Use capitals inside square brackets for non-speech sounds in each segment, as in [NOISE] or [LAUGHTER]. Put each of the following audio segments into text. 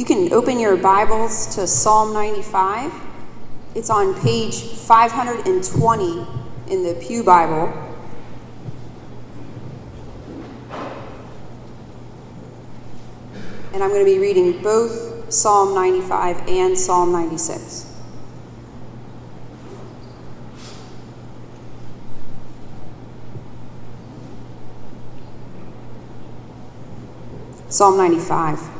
You can open your Bibles to Psalm 95. It's on page 520 in the Pew Bible. And I'm going to be reading both Psalm 95 and Psalm 96. Psalm 95.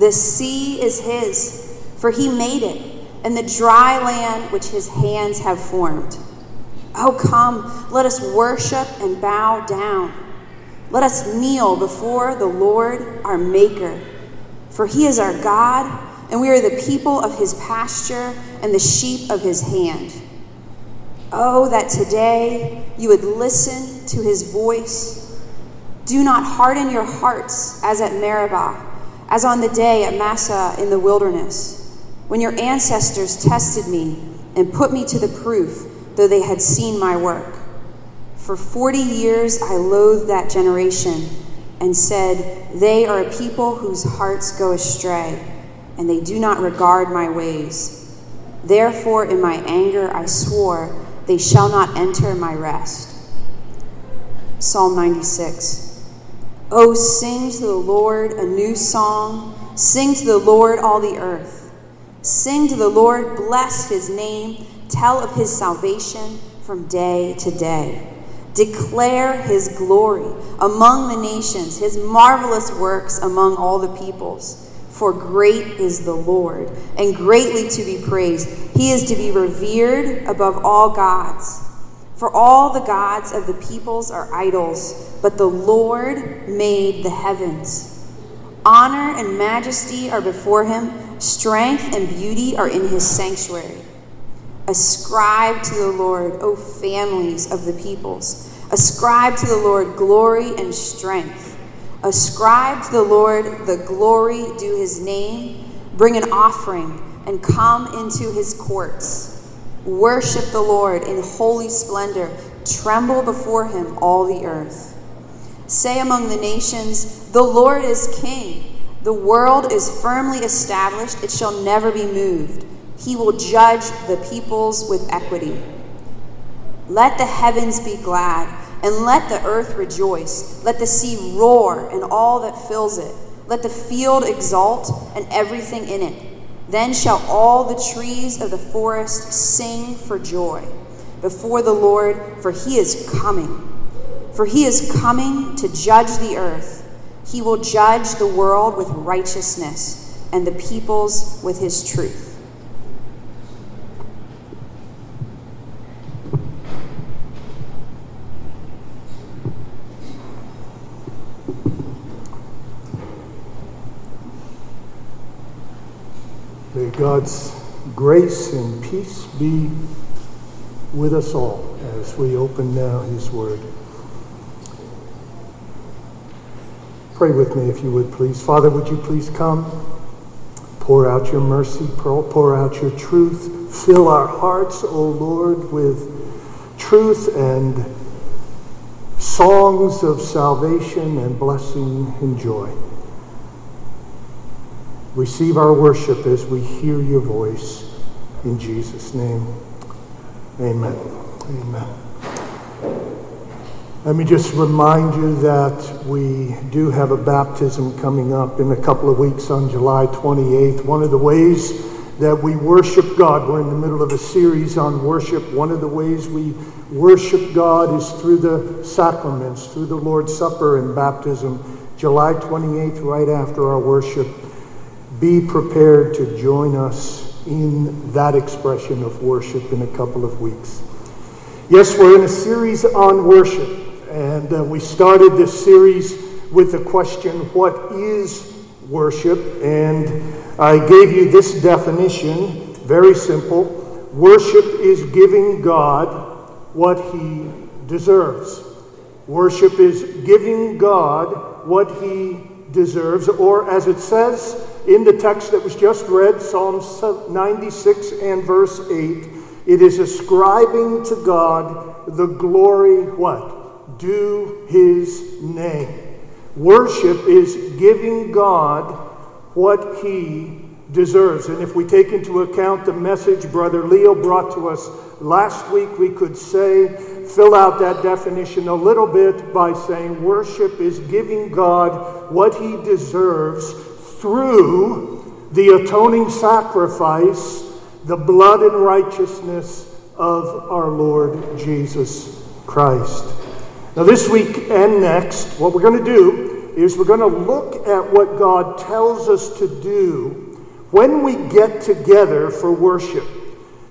The sea is his, for he made it, and the dry land which his hands have formed. Oh, come, let us worship and bow down. Let us kneel before the Lord our Maker, for he is our God, and we are the people of his pasture and the sheep of his hand. Oh, that today you would listen to his voice do not harden your hearts as at Meribah, as on the day at Massah in the wilderness, when your ancestors tested me and put me to the proof, though they had seen my work. For forty years I loathed that generation and said, They are a people whose hearts go astray, and they do not regard my ways. Therefore, in my anger, I swore, They shall not enter my rest. Psalm 96. Oh, sing to the Lord a new song. Sing to the Lord all the earth. Sing to the Lord, bless his name, tell of his salvation from day to day. Declare his glory among the nations, his marvelous works among all the peoples. For great is the Lord, and greatly to be praised. He is to be revered above all gods. For all the gods of the peoples are idols, but the Lord made the heavens. Honor and majesty are before him, strength and beauty are in his sanctuary. Ascribe to the Lord, O families of the peoples. Ascribe to the Lord glory and strength. Ascribe to the Lord the glory due his name. Bring an offering and come into his courts. Worship the Lord in holy splendor. Tremble before him, all the earth. Say among the nations, The Lord is king. The world is firmly established, it shall never be moved. He will judge the peoples with equity. Let the heavens be glad, and let the earth rejoice. Let the sea roar, and all that fills it. Let the field exult, and everything in it. Then shall all the trees of the forest sing for joy before the Lord, for he is coming. For he is coming to judge the earth. He will judge the world with righteousness and the peoples with his truth. God's grace and peace be with us all as we open now His Word. Pray with me if you would, please. Father, would you please come? Pour out your mercy, pour out your truth. Fill our hearts, O Lord, with truth and songs of salvation and blessing and joy. Receive our worship as we hear your voice. In Jesus' name, amen. Amen. Let me just remind you that we do have a baptism coming up in a couple of weeks on July 28th. One of the ways that we worship God, we're in the middle of a series on worship. One of the ways we worship God is through the sacraments, through the Lord's Supper and baptism. July 28th, right after our worship be prepared to join us in that expression of worship in a couple of weeks. Yes, we're in a series on worship, and uh, we started this series with the question what is worship, and I gave you this definition, very simple. Worship is giving God what he deserves. Worship is giving God what he deserves, or as it says in the text that was just read, Psalm 96 and verse 8, it is ascribing to God the glory, what? Due his name. Worship is giving God what he deserves. And if we take into account the message Brother Leo brought to us last week, we could say, fill out that definition a little bit by saying worship is giving God what he deserves through the atoning sacrifice, the blood and righteousness of our Lord Jesus Christ. Now, this week and next, what we're going to do is we're going to look at what God tells us to do when we get together for worship.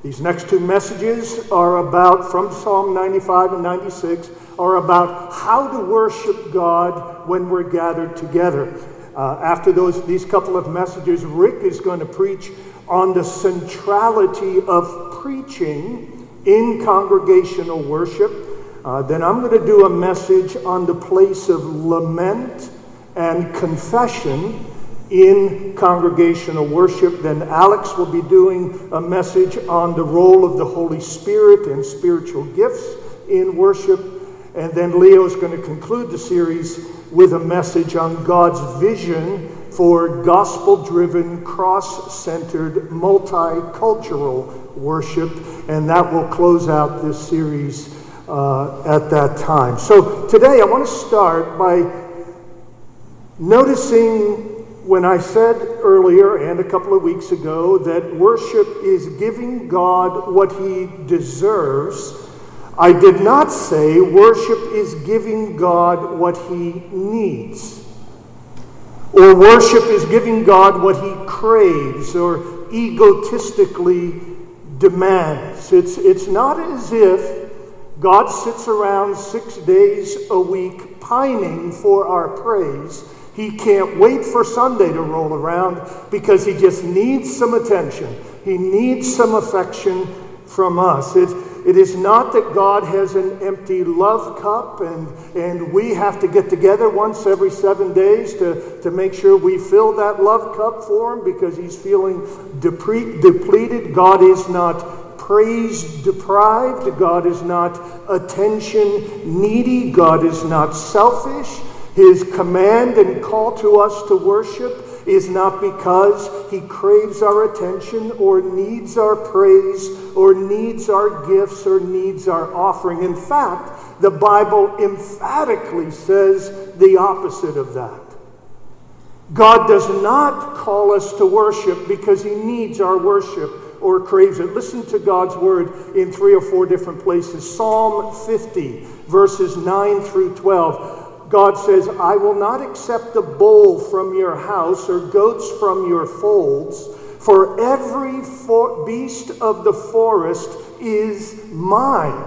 These next two messages are about, from Psalm 95 and 96, are about how to worship God when we're gathered together. Uh, after those, these couple of messages, Rick is going to preach on the centrality of preaching in congregational worship. Uh, then I'm going to do a message on the place of lament and confession in congregational worship. Then Alex will be doing a message on the role of the Holy Spirit and spiritual gifts in worship. And then Leo is going to conclude the series with a message on God's vision for gospel driven, cross centered, multicultural worship. And that will close out this series uh, at that time. So today I want to start by noticing when I said earlier and a couple of weeks ago that worship is giving God what he deserves, I did not say worship is giving God what he needs. Or worship is giving God what he craves or egotistically demands. It's, it's not as if God sits around six days a week pining for our praise he can't wait for Sunday to roll around because he just needs some attention. He needs some affection from us. It, it is not that God has an empty love cup and, and we have to get together once every seven days to, to make sure we fill that love cup for him because he's feeling depre- depleted. God is not praise deprived. God is not attention needy. God is not selfish. His command and call to us to worship is not because he craves our attention or needs our praise or needs our gifts or needs our offering. In fact, the Bible emphatically says the opposite of that. God does not call us to worship because he needs our worship or craves it. Listen to God's word in three or four different places. Psalm 50, verses 9 through 12. God says, I will not accept a bull from your house or goats from your folds, for every for- beast of the forest is mine.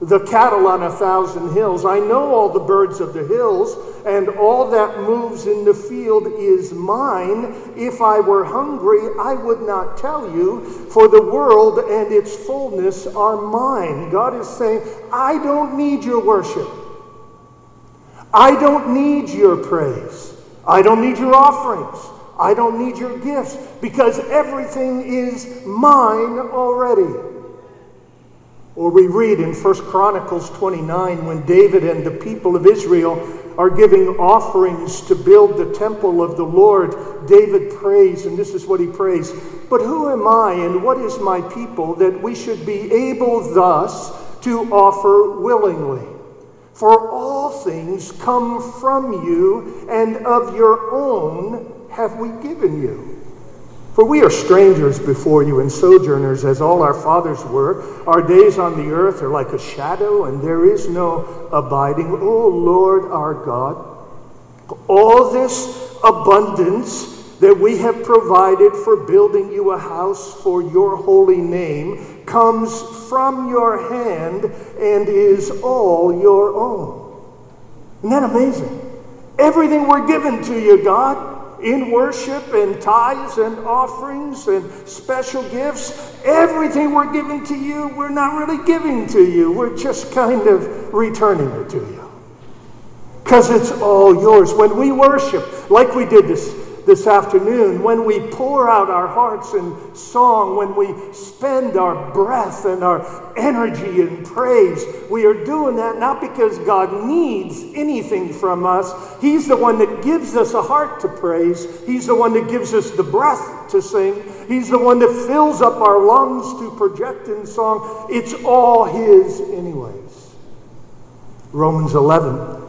The cattle on a thousand hills. I know all the birds of the hills, and all that moves in the field is mine. If I were hungry, I would not tell you, for the world and its fullness are mine. God is saying, I don't need your worship. I don't need your praise. I don't need your offerings. I don't need your gifts because everything is mine already. Or we read in 1 Chronicles 29 when David and the people of Israel are giving offerings to build the temple of the Lord. David prays, and this is what he prays But who am I and what is my people that we should be able thus to offer willingly? For all things come from you, and of your own have we given you. For we are strangers before you and sojourners, as all our fathers were. Our days on the earth are like a shadow, and there is no abiding. O oh, Lord our God, all this abundance that we have provided for building you a house for your holy name comes from your hand and is all your own. Isn't that amazing? Everything we're given to you, God, in worship and tithes and offerings and special gifts, everything we're giving to you, we're not really giving to you. We're just kind of returning it to you. Because it's all yours. When we worship, like we did this this afternoon, when we pour out our hearts in song, when we spend our breath and our energy in praise, we are doing that not because God needs anything from us. He's the one that gives us a heart to praise, He's the one that gives us the breath to sing, He's the one that fills up our lungs to project in song. It's all His, anyways. Romans 11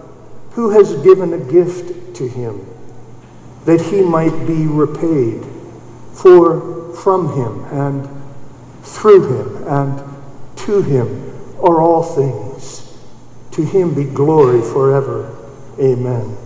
Who has given a gift to Him? That he might be repaid. For from him and through him and to him are all things. To him be glory forever. Amen.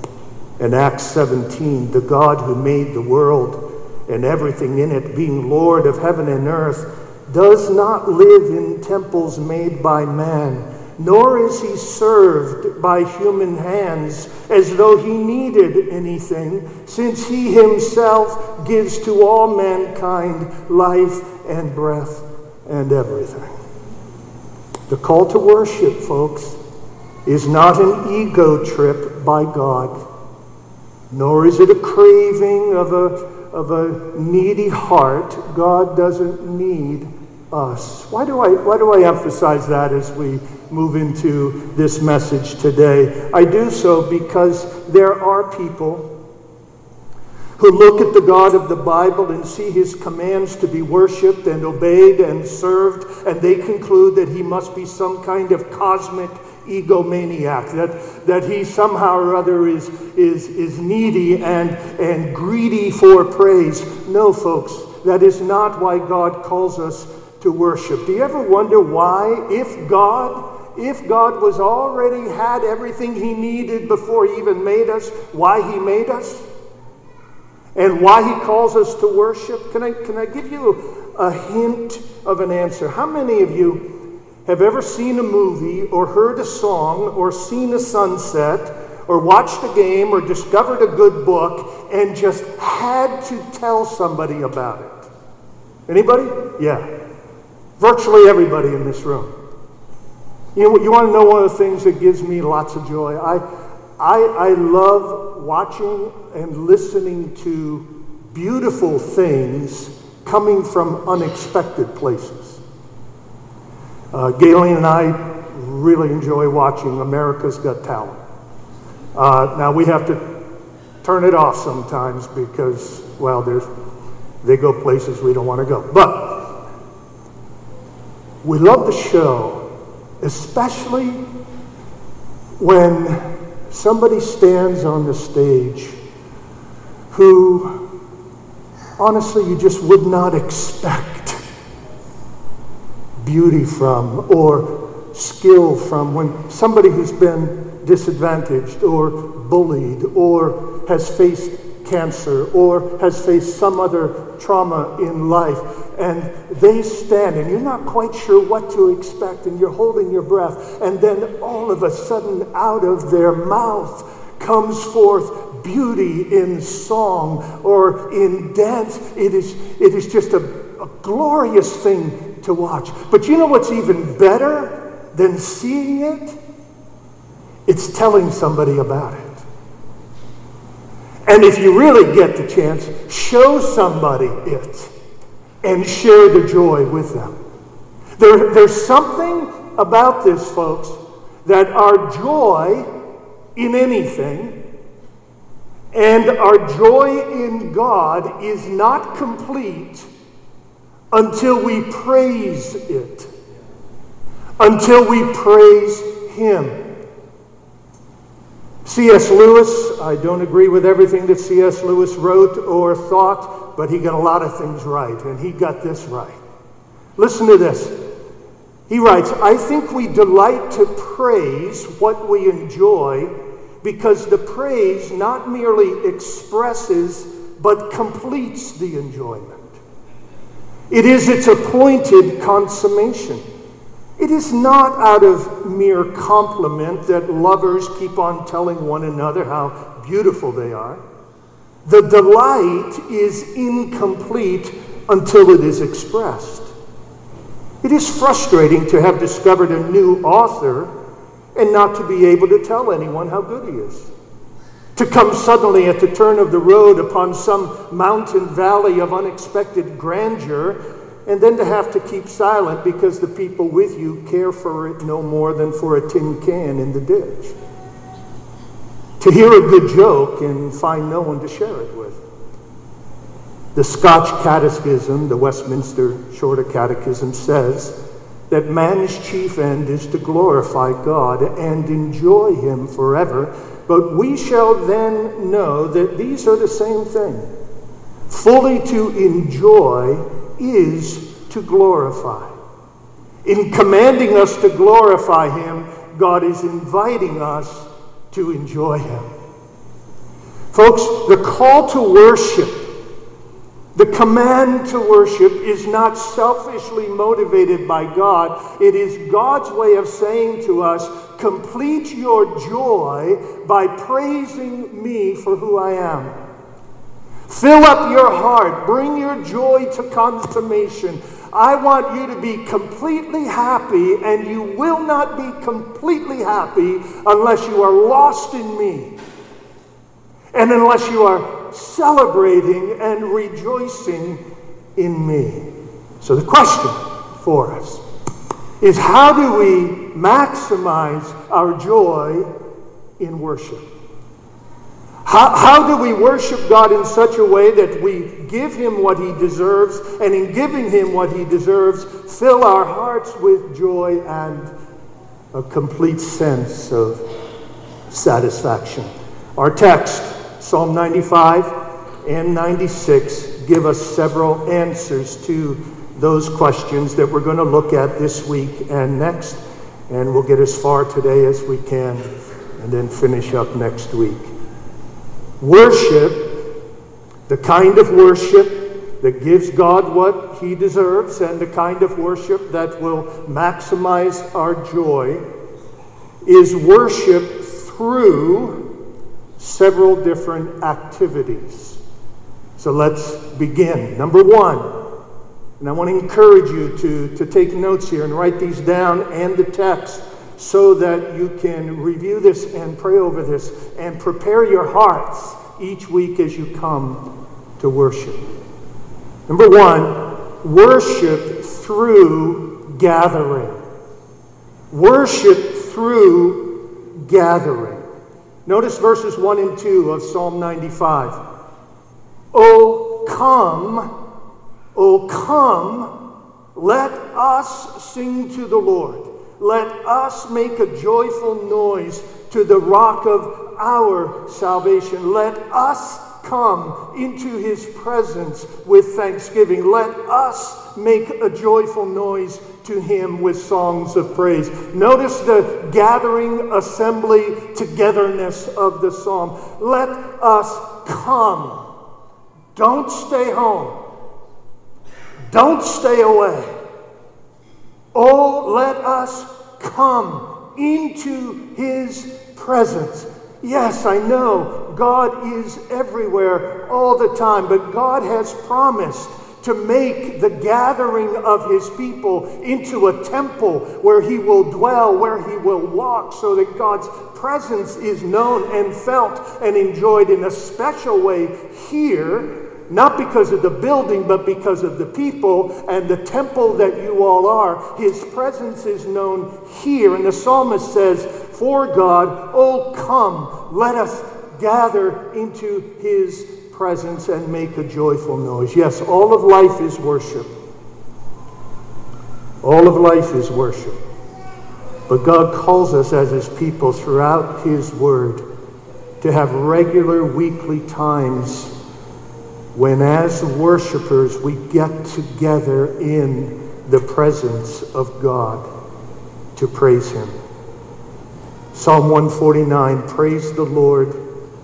In Acts 17, the God who made the world and everything in it, being Lord of heaven and earth, does not live in temples made by man nor is he served by human hands as though he needed anything, since he himself gives to all mankind life and breath and everything. The call to worship, folks, is not an ego trip by God, nor is it a craving of a, of a needy heart. God doesn't need us. Why do I, why do I emphasize that as we move into this message today. I do so because there are people who look at the God of the Bible and see his commands to be worshiped and obeyed and served, and they conclude that he must be some kind of cosmic egomaniac, that, that he somehow or other is, is, is needy and, and greedy for praise. No, folks, that is not why God calls us to worship. Do you ever wonder why, if God if God was already had everything he needed before he even made us, why he made us? And why he calls us to worship? Can I, can I give you a hint of an answer? How many of you have ever seen a movie or heard a song or seen a sunset or watched a game or discovered a good book and just had to tell somebody about it? Anybody? Yeah. Virtually everybody in this room. You, know, you want to know one of the things that gives me lots of joy? I, I, I love watching and listening to beautiful things coming from unexpected places. Uh, Galen and I really enjoy watching America's Got Talent. Uh, now we have to turn it off sometimes because, well, there's, they go places we don't want to go. But we love the show especially when somebody stands on the stage who honestly you just would not expect beauty from or skill from when somebody who's been disadvantaged or bullied or has faced cancer or has faced some other trauma in life and they stand and you're not quite sure what to expect and you're holding your breath and then all of a sudden out of their mouth comes forth beauty in song or in dance. It is it is just a, a glorious thing to watch. But you know what's even better than seeing it? It's telling somebody about it and if you really get the chance, show somebody it and share the joy with them. There, there's something about this, folks, that our joy in anything and our joy in God is not complete until we praise it, until we praise Him. C.S. Lewis, I don't agree with everything that C.S. Lewis wrote or thought, but he got a lot of things right, and he got this right. Listen to this. He writes, I think we delight to praise what we enjoy because the praise not merely expresses but completes the enjoyment. It is its appointed consummation. It is not out of mere compliment that lovers keep on telling one another how beautiful they are. The delight is incomplete until it is expressed. It is frustrating to have discovered a new author and not to be able to tell anyone how good he is. To come suddenly at the turn of the road upon some mountain valley of unexpected grandeur, and then to have to keep silent because the people with you care for it no more than for a tin can in the ditch. To hear a good joke and find no one to share it with. The Scotch Catechism, the Westminster Shorter Catechism, says that man's chief end is to glorify God and enjoy Him forever but we shall then know that these are the same thing. Fully to enjoy is to glorify. In commanding us to glorify Him, God is inviting us to enjoy Him. Folks, the call to worship, the command to worship is not selfishly motivated by God. It is God's way of saying to us, complete your joy by praising me for who I am. Fill up your heart, bring your joy to consummation. I want you to be completely happy, and you will not be completely happy unless you are lost in me. And unless you are celebrating and rejoicing in me. So, the question for us is how do we maximize our joy in worship? How, how do we worship God in such a way that we give Him what He deserves, and in giving Him what He deserves, fill our hearts with joy and a complete sense of satisfaction? Our text, Psalm 95 and 96, give us several answers to those questions that we're going to look at this week and next. And we'll get as far today as we can and then finish up next week. Worship, the kind of worship that gives God what he deserves and the kind of worship that will maximize our joy, is worship through several different activities. So let's begin. Number one, and I want to encourage you to, to take notes here and write these down and the text so that you can review this and pray over this and prepare your hearts each week as you come to worship. Number one, worship through gathering. Worship through gathering. Notice verses 1 and 2 of Psalm 95. Oh, come Oh, come, let us sing to the Lord. Let us make a joyful noise to the rock of our salvation. Let us come into his presence with thanksgiving. Let us make a joyful noise to him with songs of praise. Notice the gathering, assembly, togetherness of the psalm. Let us come. Don't stay home. Don't stay away. Oh, let us come into his presence. Yes, I know God is everywhere all the time, but God has promised to make the gathering of his people into a temple where he will dwell, where he will walk, so that God's presence is known and felt and enjoyed in a special way here not because of the building, but because of the people and the temple that you all are. His presence is known here. And the psalmist says, For God, oh, come, let us gather into his presence and make a joyful noise. Yes, all of life is worship. All of life is worship. But God calls us as his people throughout his word to have regular weekly times when, as worshipers, we get together in the presence of God to praise Him. Psalm 149 Praise the Lord,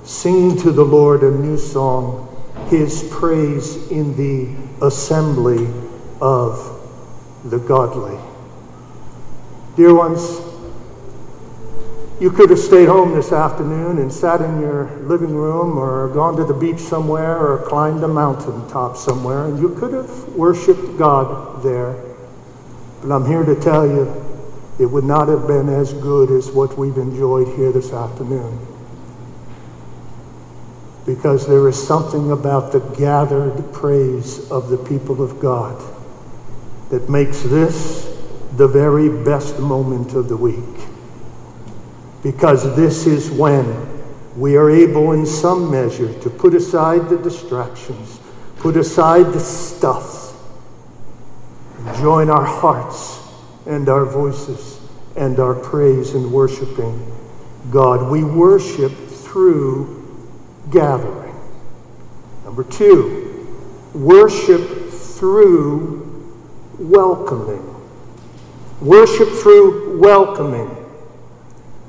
sing to the Lord a new song, His praise in the assembly of the godly. Dear ones, You could have stayed home this afternoon and sat in your living room or gone to the beach somewhere or climbed a mountaintop somewhere, and you could have worshiped God there. But I'm here to tell you, it would not have been as good as what we've enjoyed here this afternoon. Because there is something about the gathered praise of the people of God that makes this the very best moment of the week because this is when we are able, in some measure, to put aside the distractions, put aside the stuff, and join our hearts and our voices and our praise in worshiping God. We worship through gathering. Number two, worship through welcoming. Worship through welcoming.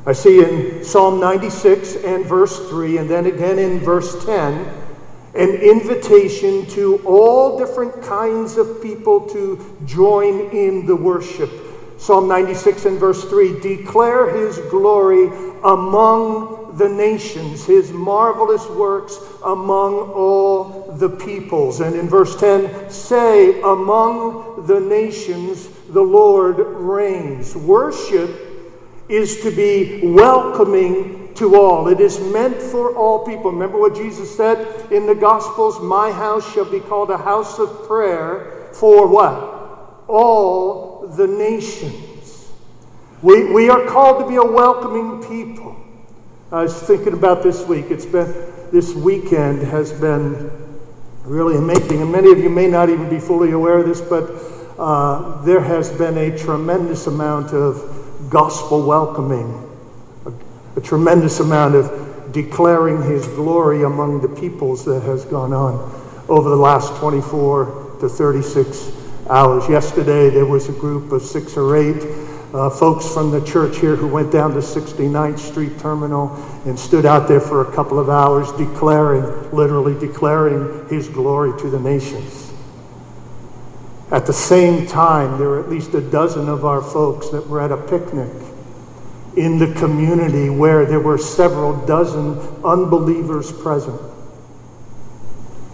I see in Psalm 96 and verse 3, and then again in verse 10, an invitation to all different kinds of people to join in the worship. Psalm 96 and verse 3 declare his glory among the nations, his marvelous works among all the peoples. And in verse 10, say, among the nations the Lord reigns. Worship is to be welcoming to all. It is meant for all people. Remember what Jesus said in the Gospels? My house shall be called a house of prayer for what? All the nations. We, we are called to be a welcoming people. I was thinking about this week. It's been, this weekend has been really amazing. And many of you may not even be fully aware of this, but uh, there has been a tremendous amount of gospel welcoming, a, a tremendous amount of declaring his glory among the peoples that has gone on over the last 24 to 36 hours. Yesterday, there was a group of six or eight uh, folks from the church here who went down to 69th Street Terminal and stood out there for a couple of hours declaring, literally declaring his glory to the nations. At the same time, there were at least a dozen of our folks that were at a picnic in the community where there were several dozen unbelievers present.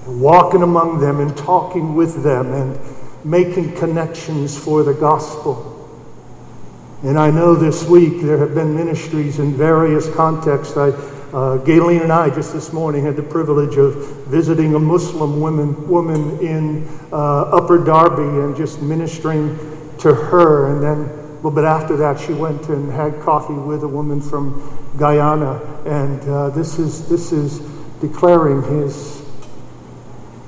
Walking among them and talking with them and making connections for the gospel. And I know this week there have been ministries in various contexts. I uh, and I just this morning had the privilege of visiting a Muslim woman, woman in uh, Upper Darby and just ministering to her. And then a little bit after that, she went and had coffee with a woman from Guyana. And uh, this, is, this is declaring his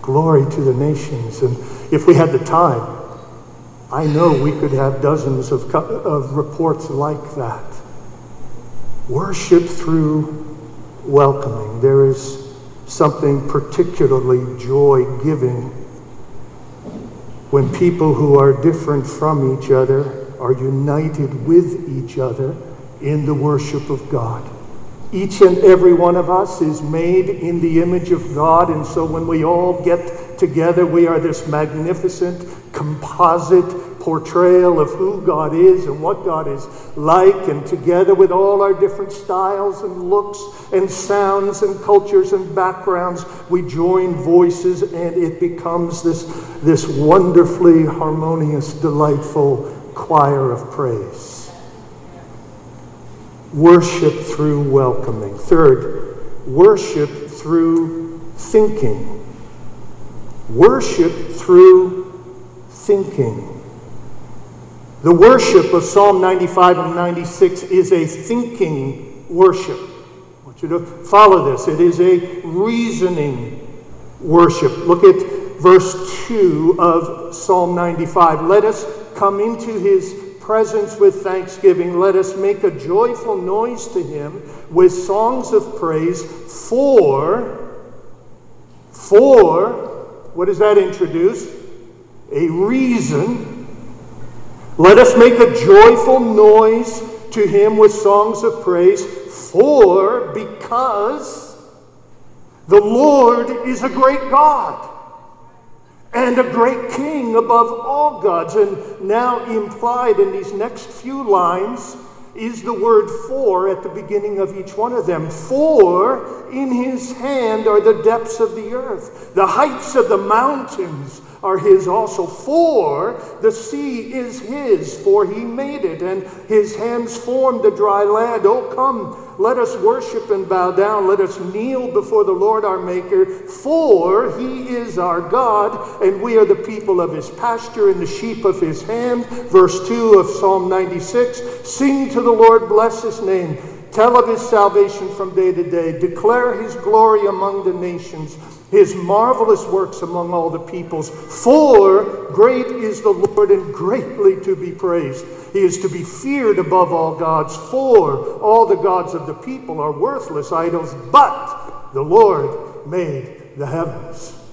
glory to the nations. And if we had the time, I know we could have dozens of, of reports like that. Worship through welcoming. There is something particularly joy giving when people who are different from each other are united with each other in the worship of God. Each and every one of us is made in the image of God, and so when we all get together, we are this magnificent composite portrayal of who God is and what God is like, and together with all our different styles and looks and sounds and cultures and backgrounds, we join voices and it becomes this, this wonderfully harmonious, delightful choir of praise. Worship through welcoming. Third, worship through thinking. Worship through thinking. The worship of Psalm 95 and 96 is a thinking worship. I want you to follow this. It is a reasoning worship. Look at verse 2 of Psalm 95. Let us come into his presence with thanksgiving. Let us make a joyful noise to him with songs of praise. For, for, what does that introduce? A reason let us make a joyful noise to him with songs of praise, for because the Lord is a great God and a great king above all gods. And now implied in these next few lines is the word for at the beginning of each one of them. For in his hand are the depths of the earth, the heights of the mountains are his also. For the sea is his, for he made it, and his hands formed the dry land. Oh, come, let us worship and bow down. Let us kneel before the Lord our Maker, for he is our God, and we are the people of his pasture and the sheep of his hand. Verse 2 of Psalm 96 Sing to the Lord, bless his name. Tell of his salvation from day to day. Declare his glory among the nations his marvelous works among all the peoples. For great is the Lord and greatly to be praised. He is to be feared above all gods. For all the gods of the people are worthless idols, but the Lord made the heavens.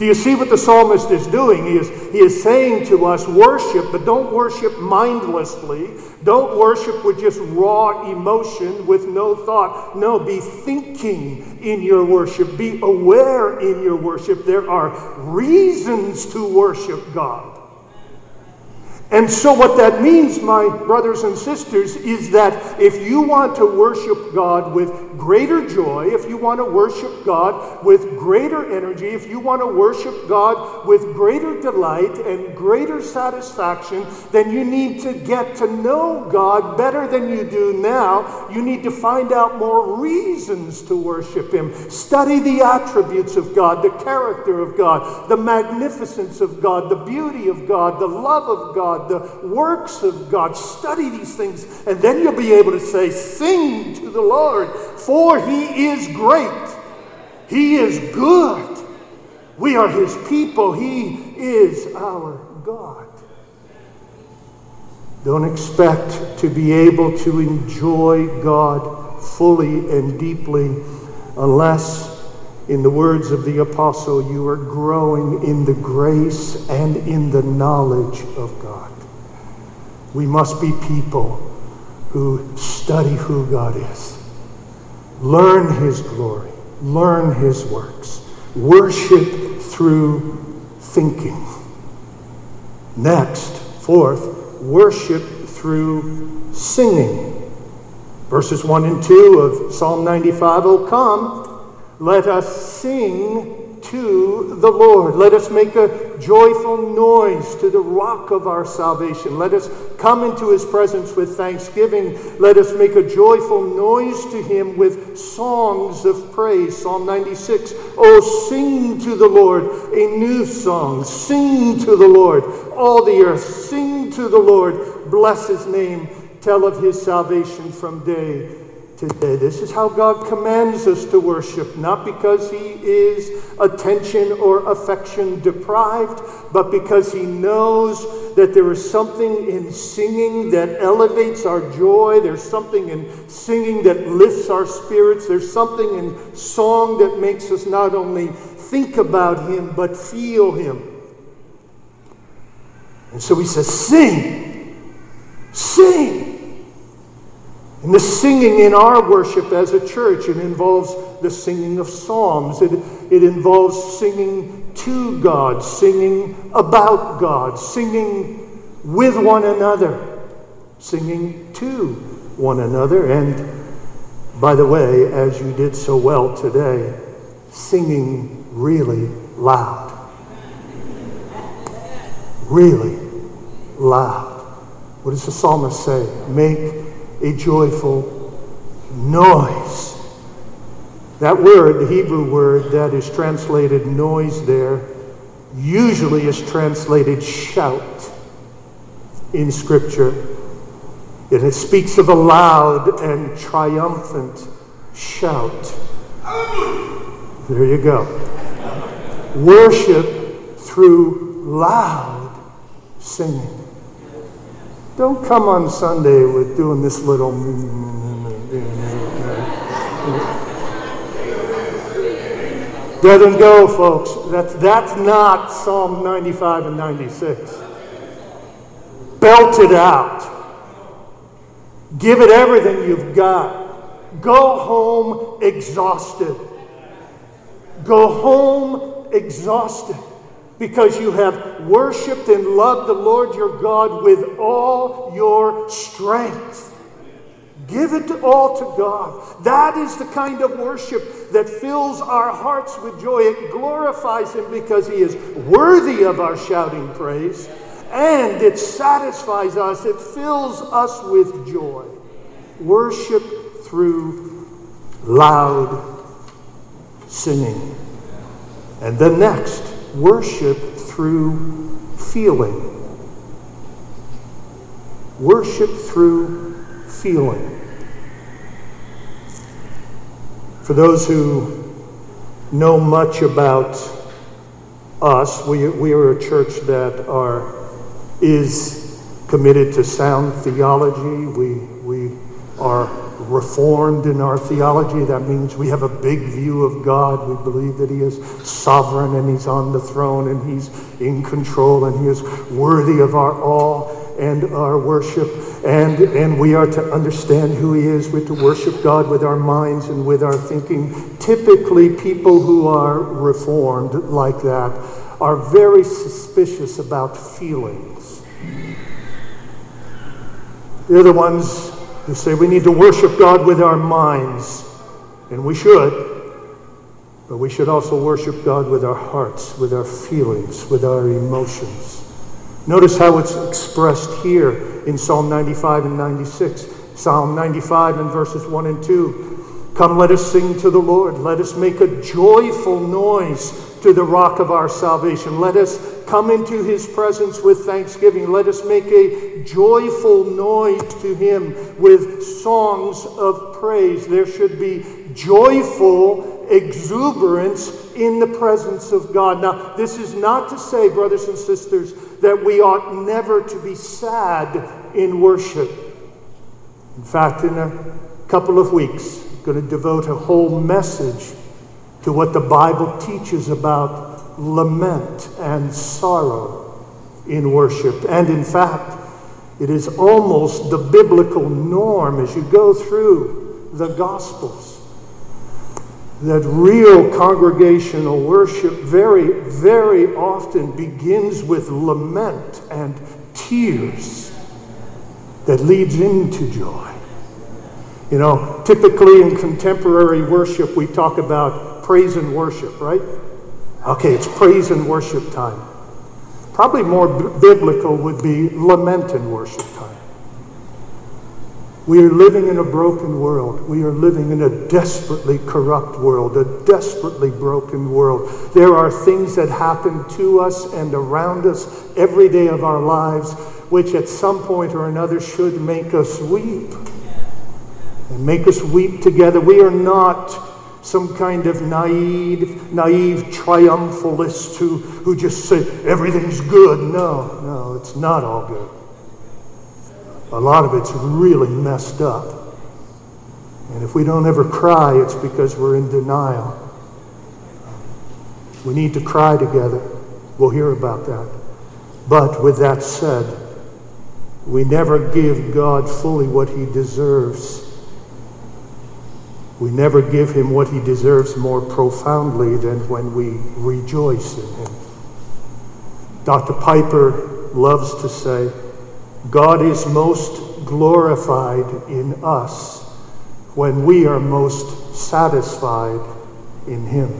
Do you see what the psalmist is doing? He is, he is saying to us, worship, but don't worship mindlessly. Don't worship with just raw emotion, with no thought. No, be thinking in your worship. Be aware in your worship. There are reasons to worship God. And so, what that means, my brothers and sisters, is that if you want to worship God with greater joy, if you want to worship God with greater energy, if you want to worship God with greater delight and greater satisfaction, then you need to get to know God better than you do now. You need to find out more reasons to worship Him. Study the attributes of God, the character of God, the magnificence of God, the beauty of God, the love of God the works of God. Study these things, and then you'll be able to say, Sing to the Lord, for he is great. He is good. We are his people. He is our God. Don't expect to be able to enjoy God fully and deeply unless in the words of the apostle, you are growing in the grace and in the knowledge of God. We must be people who study who God is, learn His glory, learn His works, worship through thinking. Next, fourth, worship through singing. Verses 1 and 2 of Psalm 95 Oh, come, let us sing to the Lord. Let us make a joyful noise to the rock of our salvation. Let us come into his presence with thanksgiving. Let us make a joyful noise to him with songs of praise. Psalm 96. Oh, sing to the Lord a new song. Sing to the Lord, all the earth. Sing to the Lord. Bless his name. Tell of his salvation from day today. This is how God commands us to worship, not because He is attention or affection deprived, but because He knows that there is something in singing that elevates our joy. There's something in singing that lifts our spirits. There's something in song that makes us not only think about Him, but feel Him. And so He says, Sing! Sing! And the singing in our worship as a church, it involves the singing of psalms. It, it involves singing to God, singing about God, singing with one another, singing to one another. And by the way, as you did so well today, singing really loud. Really loud. What does the psalmist say? Make a joyful noise. That word, the Hebrew word that is translated noise there, usually is translated shout in Scripture. And it speaks of a loud and triumphant shout. There you go. Worship through loud singing. Don't come on Sunday with doing this little. Doesn't go, folks. That's, that's not Psalm 95 and 96. Belt it out. Give it everything you've got. Go home exhausted. Go home exhausted because you have worshiped and loved the Lord your God with all your strength. Give it all to God. That is the kind of worship that fills our hearts with joy. It glorifies Him because He is worthy of our shouting praise, and it satisfies us, it fills us with joy. Worship through loud singing. And then next, worship through feeling. Worship through feeling. For those who know much about us, we, we are a church that are, is committed to sound theology. We, we are reformed in our theology. That means we have a big view of God. We believe that He is sovereign and He's on the throne and He's in control and He is worthy of our awe and our worship. And, and we are to understand who He is. We're to worship God with our minds and with our thinking. Typically, people who are reformed like that are very suspicious about feelings. They're the ones who say we need to worship God with our minds, and we should, but we should also worship God with our hearts, with our feelings, with our emotions. Notice how it's expressed here in Psalm 95 and 96. Psalm 95 and verses 1 and 2. Come, let us sing to the Lord. Let us make a joyful noise to the rock of our salvation. Let us come into his presence with thanksgiving. Let us make a joyful noise to him with songs of praise. There should be joyful exuberance in the presence of God. Now, this is not to say, brothers and sisters, that we ought never to be sad in worship. In fact, in a couple of weeks, I'm going to devote a whole message to what the Bible teaches about lament and sorrow in worship. And in fact, it is almost the biblical norm as you go through the Gospels that real congregational worship very, very often begins with lament and tears that leads into joy. You know, typically in contemporary worship, we talk about praise and worship, right? Okay, it's praise and worship time. Probably more b- biblical would be lament and worship time. We are living in a broken world. We are living in a desperately corrupt world, a desperately broken world. There are things that happen to us and around us every day of our lives which at some point or another should make us weep and make us weep together. We are not some kind of naive, naive triumphalist who, who just say everything's good. No, no, it's not all good. A lot of it's really messed up. And if we don't ever cry, it's because we're in denial. We need to cry together. We'll hear about that. But with that said, we never give God fully what he deserves. We never give him what he deserves more profoundly than when we rejoice in him. Dr. Piper loves to say, God is most glorified in us when we are most satisfied in Him.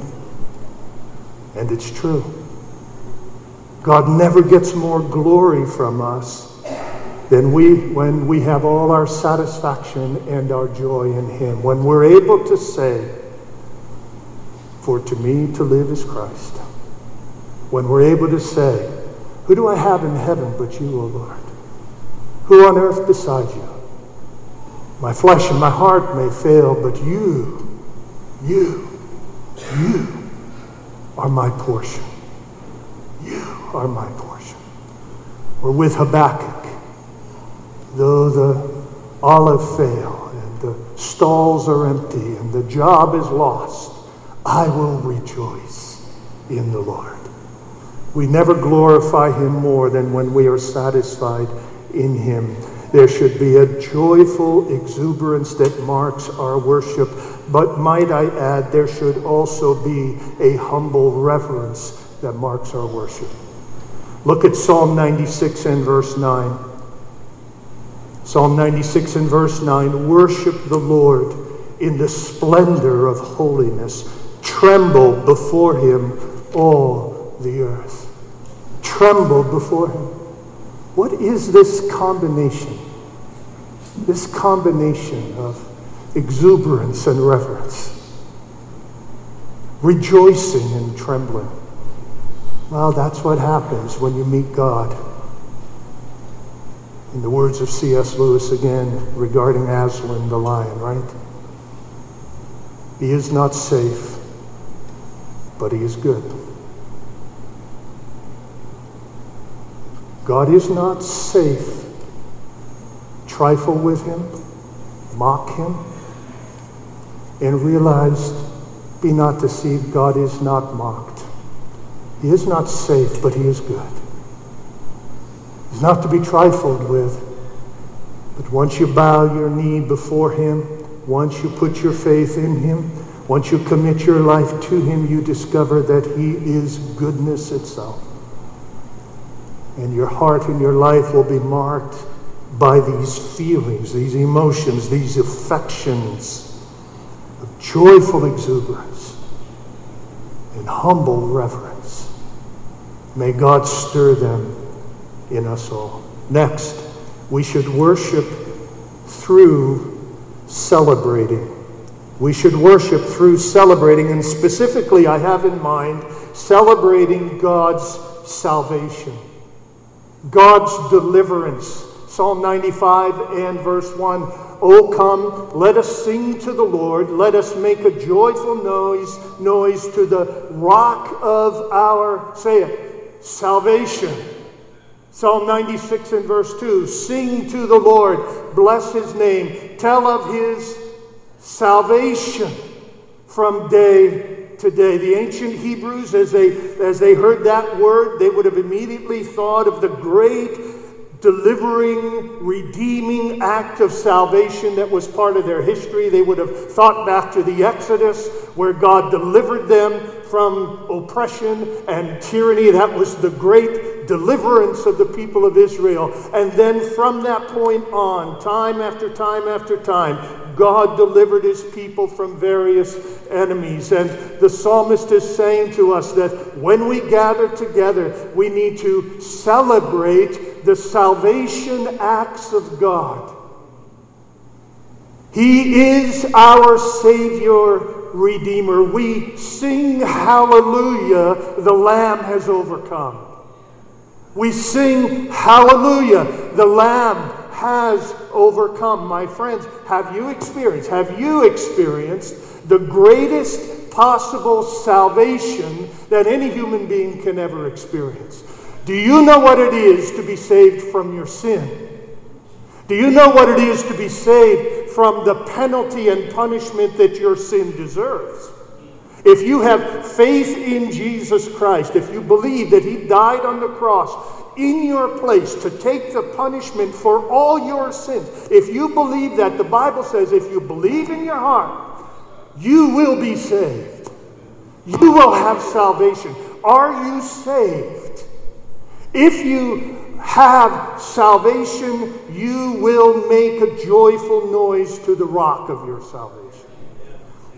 And it's true. God never gets more glory from us than we when we have all our satisfaction and our joy in Him. When we're able to say, For to me to live is Christ. When we're able to say, Who do I have in heaven but you, O Lord? Who on earth beside you? My flesh and my heart may fail, but you, you, you are my portion. You are my portion. We're with Habakkuk, though the olive fail and the stalls are empty and the job is lost, I will rejoice in the Lord. We never glorify him more than when we are satisfied in him. There should be a joyful exuberance that marks our worship, but might I add, there should also be a humble reverence that marks our worship. Look at Psalm 96 and verse 9. Psalm 96 and verse 9 Worship the Lord in the splendor of holiness. Tremble before him, all the earth. Tremble before him. What is this combination? This combination of exuberance and reverence, rejoicing and trembling. Well, that's what happens when you meet God. In the words of C.S. Lewis again regarding Aslan the lion, right? He is not safe, but he is good. God is not safe. Trifle with him, mock him, and realize, be not deceived, God is not mocked. He is not safe, but he is good. Not to be trifled with. But once you bow your knee before him, once you put your faith in him, once you commit your life to him, you discover that he is goodness itself. And your heart and your life will be marked by these feelings, these emotions, these affections of joyful exuberance and humble reverence. May God stir them in us all. Next, we should worship through celebrating. We should worship through celebrating, and specifically, I have in mind celebrating God's salvation, God's deliverance. Psalm 95 and verse 1 Oh, come, let us sing to the Lord. Let us make a joyful noise, noise to the rock of our, say it, salvation. Psalm 96 and verse 2 Sing to the Lord, bless his name, tell of his salvation from day to day. The ancient Hebrews, as they, as they heard that word, they would have immediately thought of the great delivering, redeeming act of salvation that was part of their history. They would have thought back to the Exodus, where God delivered them from oppression and tyranny. That was the great deliverance of the people of Israel. And then from that point on, time after time after time, God delivered his people from various enemies. And the psalmist is saying to us that when we gather together, we need to celebrate the salvation acts of God. He is our Savior, Redeemer. We sing hallelujah, the Lamb has overcome. We sing hallelujah, the Lamb has overcome. My friends, have you experienced, have you experienced the greatest possible salvation that any human being can ever experience? Do you know what it is to be saved from your sin? Do you know what it is to be saved from the penalty and punishment that your sin deserves? If you have faith in Jesus Christ, if you believe that He died on the cross in your place to take the punishment for all your sins, if you believe that, the Bible says if you believe in your heart, you will be saved. You will have salvation. Are you saved? If you have salvation, you will make a joyful noise to the rock of your salvation.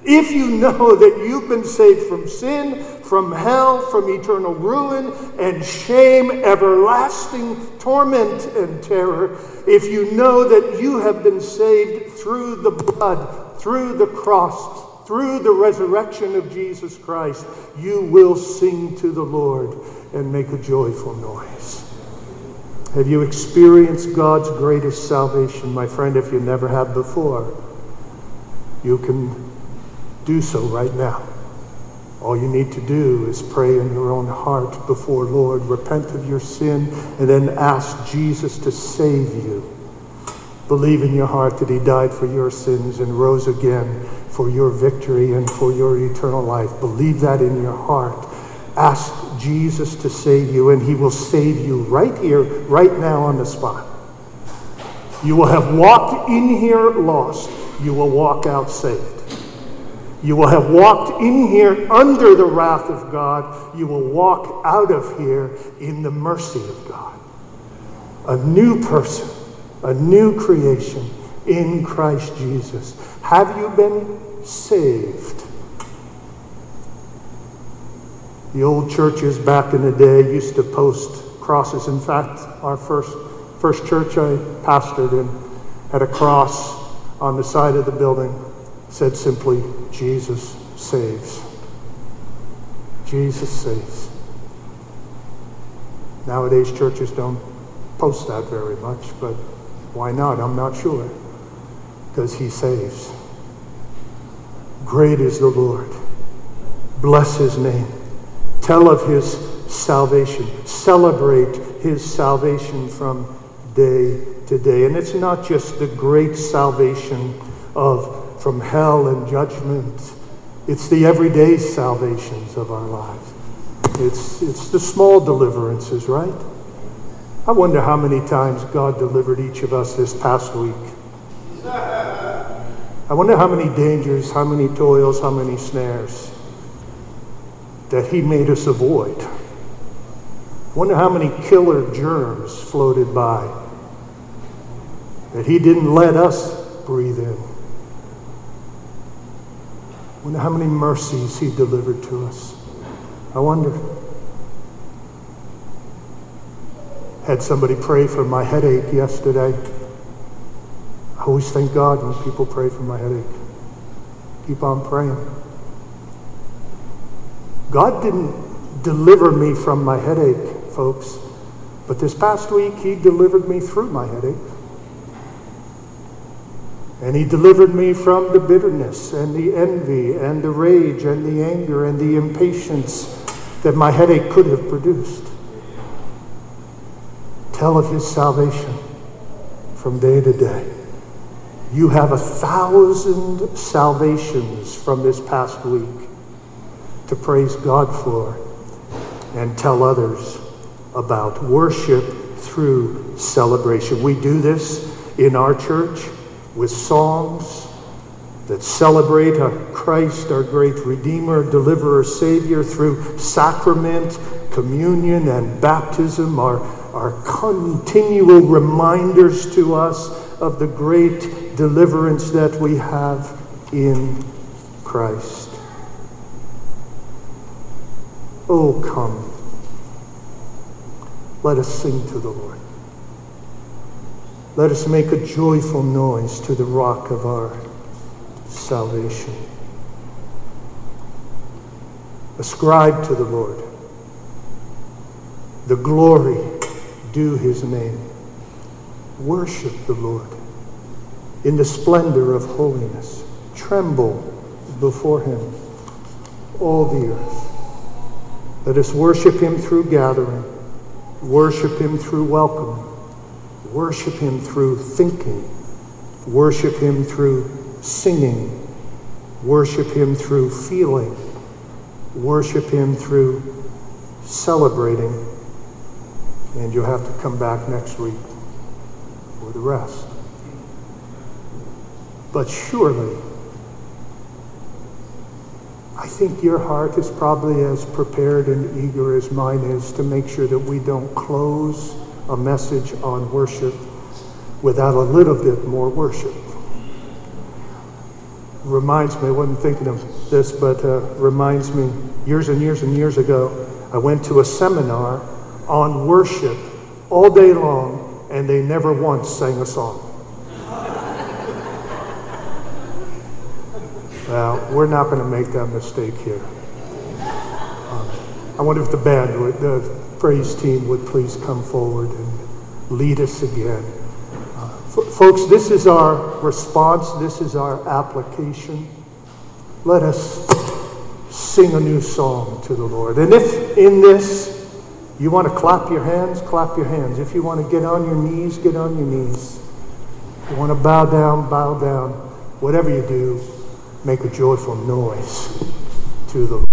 If you know [LAUGHS] that you've been saved from sin, from hell, from eternal ruin and shame, everlasting torment and terror, if you know that you have been saved through the blood, through the cross, through the resurrection of Jesus Christ, you will sing to the Lord and make a joyful noise. Have you experienced God's greatest salvation, my friend? If you never have before, you can do so right now. All you need to do is pray in your own heart before Lord, repent of your sin, and then ask Jesus to save you. Believe in your heart that he died for your sins and rose again for your victory and for your eternal life. Believe that in your heart. Ask Jesus to save you, and he will save you right here, right now on the spot. You will have walked in here lost. You will walk out saved. You will have walked in here under the wrath of God. You will walk out of here in the mercy of God. A new person, a new creation in Christ Jesus. Have you been saved? The old churches back in the day used to post crosses. In fact, our first, first church I pastored in had a cross on the side of the building, said simply, Jesus saves. Jesus saves. Nowadays, churches don't post that very much, but why not? I'm not sure. Because he saves. Great is the Lord. Bless his name. Tell of his salvation. Celebrate his salvation from day to day. And it's not just the great salvation of from hell and judgment. It's the everyday salvations of our lives. It's, it's the small deliverances, right? I wonder how many times God delivered each of us this past week. I wonder how many dangers, how many toils, how many snares that He made us avoid. I wonder how many killer germs floated by that He didn't let us breathe in. Wonder how many mercies He delivered to us. I wonder. Had somebody pray for my headache yesterday. I always thank God when people pray for my headache. Keep on praying. God didn't deliver me from my headache, folks, but this past week He delivered me through my headache. And He delivered me from the bitterness and the envy and the rage and the anger and the impatience that my headache could have produced. Tell of His salvation from day to day. You have a thousand salvations from this past week to praise God for and tell others about. Worship through celebration. We do this in our church with songs that celebrate our Christ, our great Redeemer, Deliverer, Savior, through sacrament, communion, and baptism, our, our continual reminders to us of the great deliverance that we have in Christ. Oh, come. Let us sing to the Lord. Let us make a joyful noise to the rock of our salvation. Ascribe to the Lord the glory due his name. Worship the Lord in the splendor of holiness. Tremble before him, all the earth. Let us worship him through gathering, worship him through welcoming, worship him through thinking, worship him through singing, worship him through feeling, worship him through celebrating. And you'll have to come back next week for the rest. But surely, I think your heart is probably as prepared and eager as mine is to make sure that we don't close a message on worship without a little bit more worship. Reminds me, I wasn't thinking of this, but uh, reminds me years and years and years ago, I went to a seminar on worship all day long, and they never once sang a song. Well, we're not going to make that mistake here. I wonder if the band would, the praise team would please come forward and lead us again. Uh, folks, this is our response, this is our application. Let us sing a new song to the Lord. And if in this you want to clap your hands, clap your hands. If you want to get on your knees, get on your knees. If you want to bow down, bow down. Whatever you do, make a joyful noise to the Lord.